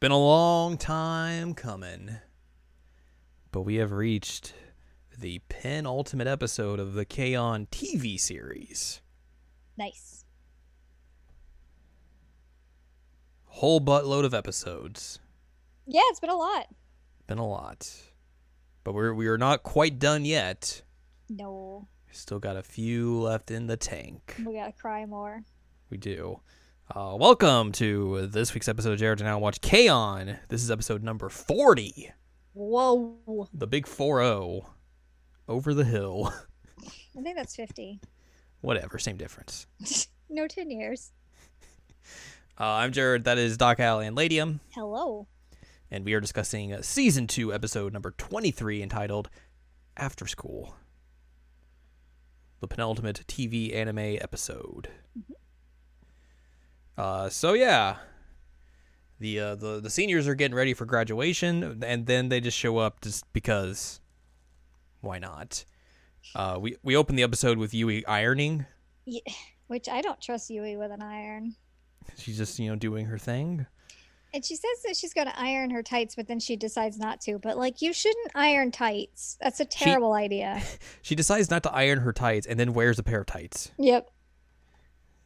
been a long time coming, but we have reached the penultimate episode of the K-On! TV series. Nice. Whole buttload of episodes. Yeah, it's been a lot. Been a lot. But we're we are not quite done yet. No, Still got a few left in the tank. we gotta cry more. We do. Uh, welcome to this week's episode of Jared and I Watch K-On! This is episode number 40. Whoa. The big 4-0. Over the hill. I think that's 50. Whatever, same difference. no 10 years. Uh, I'm Jared. That is Doc Al and Ladium. Hello. And we are discussing uh, season 2, episode number 23, entitled After School. The penultimate TV anime episode. Uh, so yeah, the uh, the the seniors are getting ready for graduation, and then they just show up just because. Why not? Uh, we we open the episode with Yui ironing. Yeah, which I don't trust Yui with an iron. She's just you know doing her thing. And she says that she's going to iron her tights, but then she decides not to. But, like, you shouldn't iron tights. That's a terrible idea. She decides not to iron her tights, and then wears a pair of tights. Yep.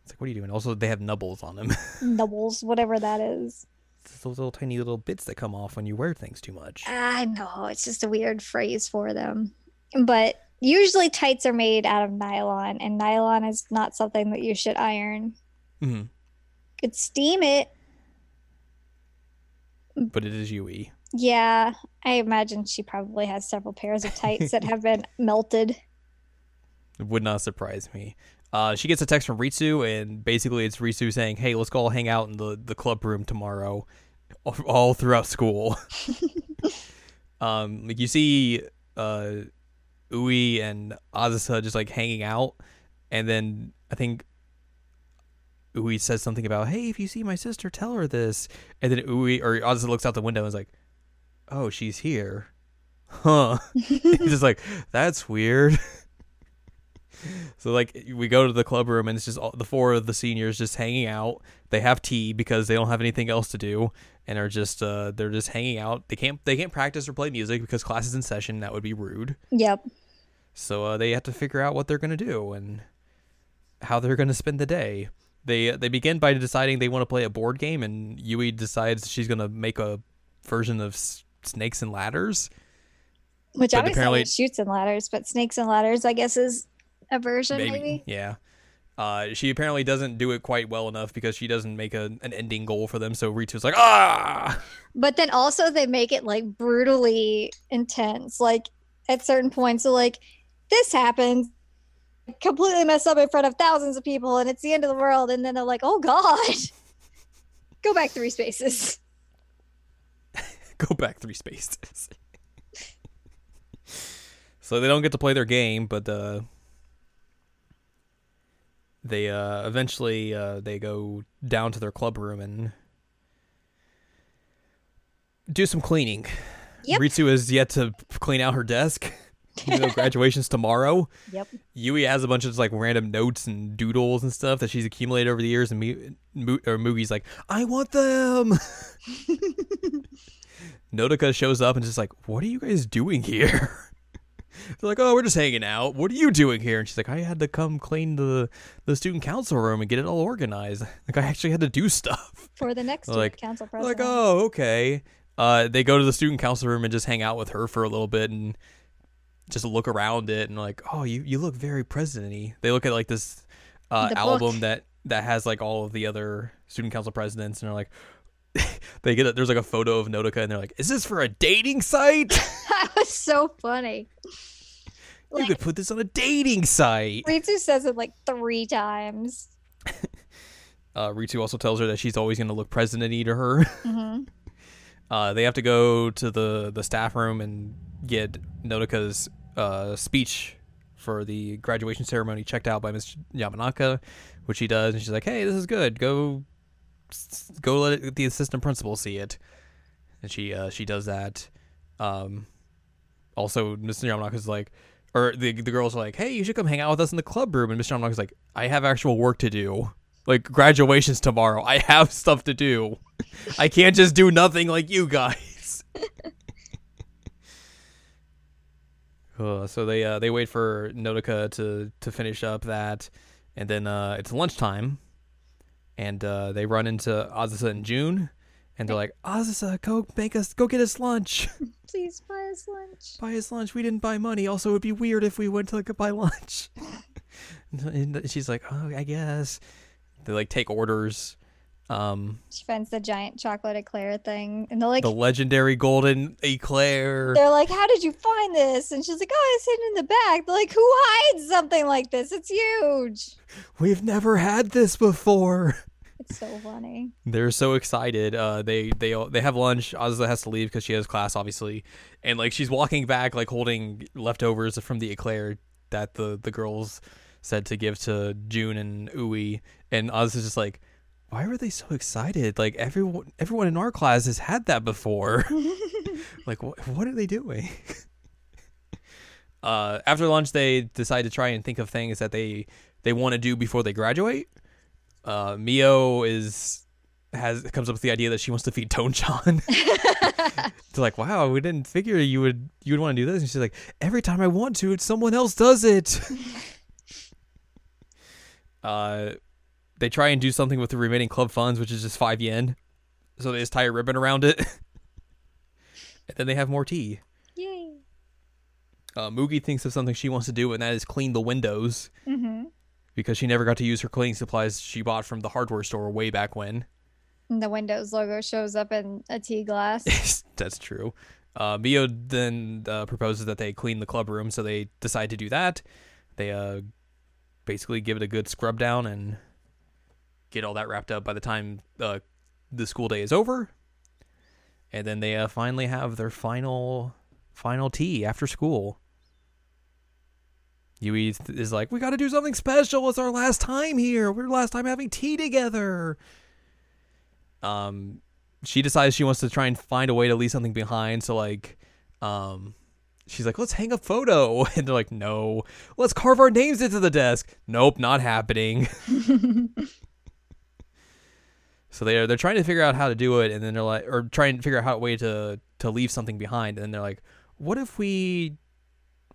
It's like, what are you doing? Also, they have nubbles on them. Nubbles, whatever that is. It's those little tiny little bits that come off when you wear things too much. I know. It's just a weird phrase for them. But usually tights are made out of nylon, and nylon is not something that you should iron. hmm Could steam it. But it is Yui. Yeah, I imagine she probably has several pairs of tights that have been melted. It would not surprise me. Uh, she gets a text from Ritsu, and basically it's Ritsu saying, "Hey, let's go all hang out in the the club room tomorrow, all- all throughout school." um, like you see, uh, Ui and Azusa just like hanging out, and then I think Ui says something about, "Hey, if you see my sister, tell her this," and then Ui or Azusa looks out the window and is like, "Oh, she's here." Huh. He's just like, that's weird. So like we go to the club room and it's just all, the four of the seniors just hanging out. They have tea because they don't have anything else to do and are just uh they're just hanging out. They can't they can't practice or play music because class is in session. That would be rude. Yep. So uh, they have to figure out what they're gonna do and how they're gonna spend the day. They they begin by deciding they want to play a board game, and Yui decides she's gonna make a version of S- Snakes and Ladders. Which But I was apparently- apparently shoots and ladders, but snakes and ladders, I guess, is a version maybe. Yeah. Uh, she apparently doesn't do it quite well enough because she doesn't make a, an ending goal for them. So Ritsu's like, ah, But then also they make it like brutally intense, like at certain points. So like this happens, completely mess up in front of thousands of people, and it's the end of the world. And then they're like, "Oh God, go back three spaces." go back three spaces. so they don't get to play their game, but uh, they uh, eventually uh, they go down to their club room and do some cleaning. Yep. Ritsu has yet to clean out her desk. Even though graduation's tomorrow. Yep. Yui has a bunch of just like random notes and doodles and stuff that she's accumulated over the years, and Mu- Mu- or Mugi's like, "I want them." Nodoka shows up and just like, "What are you guys doing here?" They're like, "Oh, we're just hanging out. What are you doing here?" And she's like, "I had to come clean the the student council room and get it all organized. Like, I actually had to do stuff." For the next Like- council president. like, "Oh, okay." Uh, they go to the student council room and just hang out with her for a little bit and just look around it and like, "Oh, you you look very president-y." They look at like this uh, album that that has like all of the other student council presidents and they're like they get it there's like a photo of Nodoka and they're like, "Is this for a dating site? so funny. you Like, could put this on a dating site." Ritsu says it like three times. Uh, Ritsu also tells her that she's always going to look president-y to her. hmm Uh, they have to go to the the staff room and get Nodoka's uh, speech for the graduation ceremony checked out by Miss Yamanaka, which she does, and she's like, "Hey, this is good. Go, go let it, the assistant principal see it." And she uh, she does that. Um, also, Mr. Yamanaka's like, or the the girls are like, "Hey, you should come hang out with us in the club room." And Mr. Yamanaka's like, "I have actual work to do. Like graduation's tomorrow. I have stuff to do." I can't just do nothing like you guys. Uh, so they uh, they wait for Nodoka to to finish up that, and then uh, it's lunchtime, and uh, they run into Azusa and Jun, and they're like, Azusa, go make us go get us lunch. Please buy us lunch. buy us lunch. We didn't buy money. Also, it'd be weird if we went to like, buy lunch. and she's like, oh, I guess. They like take orders. Um, She finds the giant chocolate eclair thing, and they're like, the legendary golden eclair. they're like, "How did you find this?" And she's like, "Oh, it's hidden in the back." They're like, "Who hides something like this? It's huge." We've never had this before. It's so funny. They're so excited. Uh, they they they have lunch. Azusa has to leave because she has class, obviously, and like she's walking back, like holding leftovers from the eclair that the the girls said to give to Jun and Ui, and Azusa's just like, why were they so excited? Like everyone everyone in our class has had that before. like what what are they doing? uh, after lunch, they decide to try and think of things that they they want to do before they graduate. Uh, Mio is has comes up with the idea that she wants to feed Tonchan. They're like, "Wow, we didn't figure you would you would want to do this." And she's like, "Every time I want to, someone else does it." uh, they try and do something with the remaining club funds, which is just five yen. So they just tie a ribbon around it, and then they have more tea. Yay. Uh, Mugi thinks of something she wants to do, and that is clean the windows Mm-hmm. Because she never got to use her cleaning supplies she bought from the hardware store way back when. And the Windows logo shows up in a tea glass. That's true. Uh, Mio then uh, proposes that they clean the club room, so they decide to do that. They uh, basically give it a good scrub down and get all that wrapped up by the time uh, the school day is over. And then they uh, finally have their final final tea after school. Yui is like, "We got to do something special. It's our last time here. We're last time having tea together." Um, she decides she wants to try and find a way to leave something behind. So like, um, she's like, let's hang a photo, and they're like, no, let's carve our names into the desk. Nope, not happening. so they're they're trying to figure out how to do it, and then they're like, or trying to figure out how a way to to leave something behind, and then they're like, what if we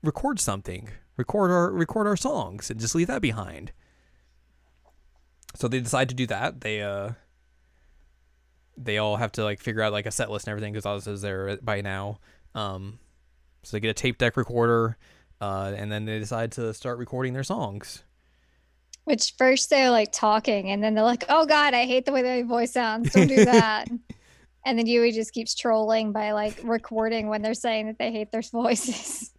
record something, record our record our songs, and just leave that behind. So they decide to do that. They uh they all have to like figure out like a set list and everything because Oz is there by now. Um, so they get a tape deck recorder, uh, and then they decide to start recording their songs. Which first they're like talking, and then they're like, "Oh God, I hate the way their voice sounds. Don't do that." and then Yui just keeps trolling by like recording when they're saying that they hate their voices.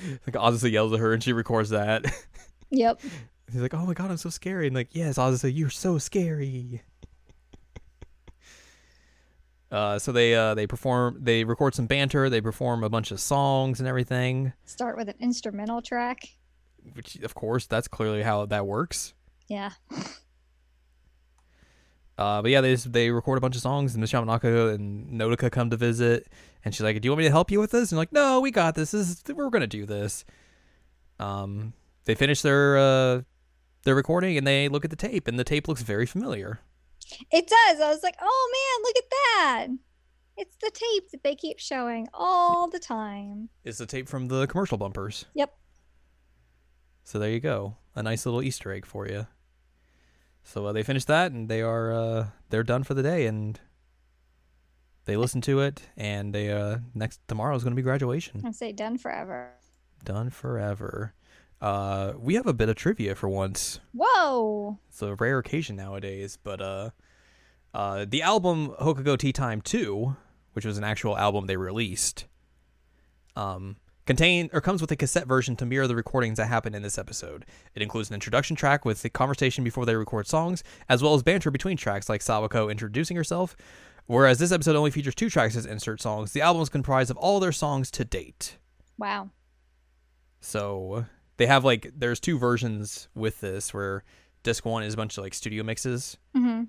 Like Ozzy yells at her and she records that. yep. He's like, "Oh my god, I'm so scary!" And like, "Yes, Ozzy, you're so scary." uh, so they uh they perform, they record some banter, they perform a bunch of songs and everything. Start with an instrumental track. Which, of course, that's clearly how that works. Yeah. Uh, but yeah, they just, they record a bunch of songs, and Miss Yamanaka and Nodoka come to visit, and she's like, "Do you want me to help you with this?" And like, "No, we got this. This is we're gonna do this." Um, they finish their uh their recording, and they look at the tape, and the tape looks very familiar. It does. I was like, oh man, look at that. It's the tape that they keep showing all the time. It's the tape from the commercial bumpers. Yep. So there you go, a nice little Easter egg for you. So uh, they finish that, and they are uh, they're done for the day, and they listen to it, and they uh, next tomorrow is going to be graduation. I say done forever. Done forever. Uh, we have a bit of trivia for once. Whoa. It's a rare occasion nowadays, but uh, uh, the album Houkago Tea Time 2, which was an actual album they released, um, contain or comes with a cassette version to mirror the recordings that happened in this episode. It includes an introduction track with the conversation before they record songs, as well as banter between tracks like Sawako introducing herself. Whereas this episode only features two tracks as insert songs, the album is comprised of all their songs to date. Wow. So they have like there's two versions with this where disc one is a bunch of like studio mixes hmm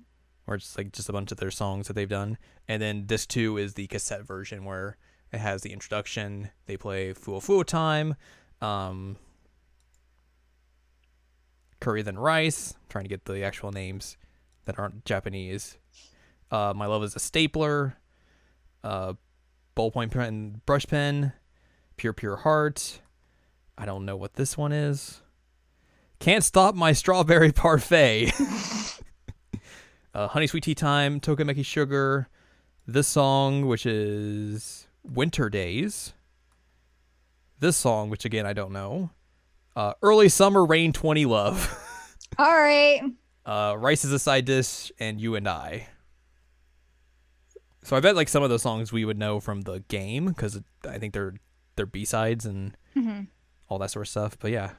where it's like just a bunch of their songs that they've done. And then disc two is the cassette version where it has the introduction, they play Fuwa Fuwa Time, um Curry Then Rice. I'm trying to get the actual names that aren't Japanese. Uh, My Love is a Stapler, uh, Ballpoint Pen, Brush Pen, Pure Pure Heart. I don't know what this one is. Can't Stop My Strawberry Parfait. uh, Honey Sweet Tea Time, Tokimeki Sugar. This song, which is Winter Days. This song, which again I don't know. Uh, Early Summer Rain 20 Love. All right. uh, Rice is a side dish, and You and I. So I bet like some of those songs we would know from the game because I think they're they're B sides and Mhm. all that sort of stuff. But yeah,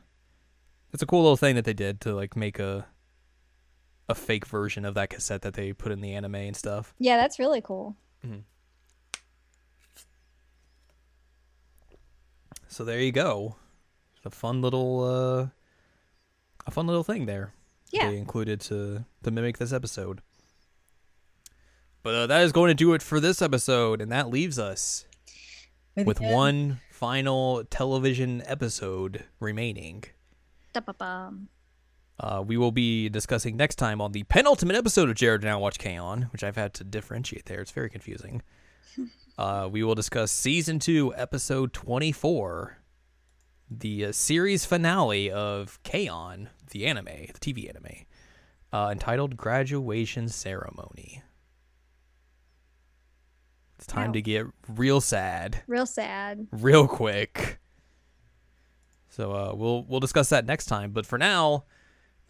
it's a cool little thing that they did to like make a a fake version of that cassette that they put in the anime and stuff. Yeah, that's really cool. So there you go, a fun little uh, a fun little thing there. Yeah. they included to to mimic this episode. But uh, that is going to do it for this episode, and that leaves us with one final television episode remaining. Da-ba-bum. Uh, we will be discussing next time on the penultimate episode of Jared Now Watch K-On, which I've had to differentiate there. It's very confusing. uh, we will discuss season two, episode 24, the uh, series finale of K-On, the anime, the TV anime, uh, entitled Graduation Ceremony. It's time Wow. to get real sad Real sad. real quick. So uh, we'll we'll discuss that next time. But for now,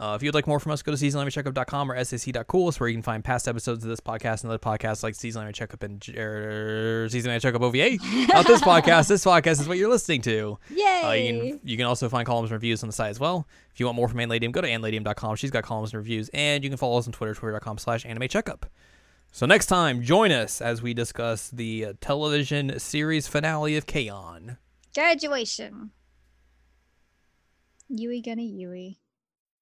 uh, if you'd like more from us, go to seasonalanimecheckup.com or sac.cool. It's where you can find past episodes of this podcast and other podcasts like Seasonal Anime Checkup and er, Seasonal Anime Checkup OVA. Not this podcast. This podcast is what you're listening to. Yay! Uh, you can you can also find columns and reviews on the site as well. If you want more from Ann Ladium, go to annladium.com. She's got columns and reviews, and you can follow us on Twitter, twitter.com slash anime checkup. So next time, join us as we discuss the uh, television series finale of K-On! Graduation. Yui gonna Yui.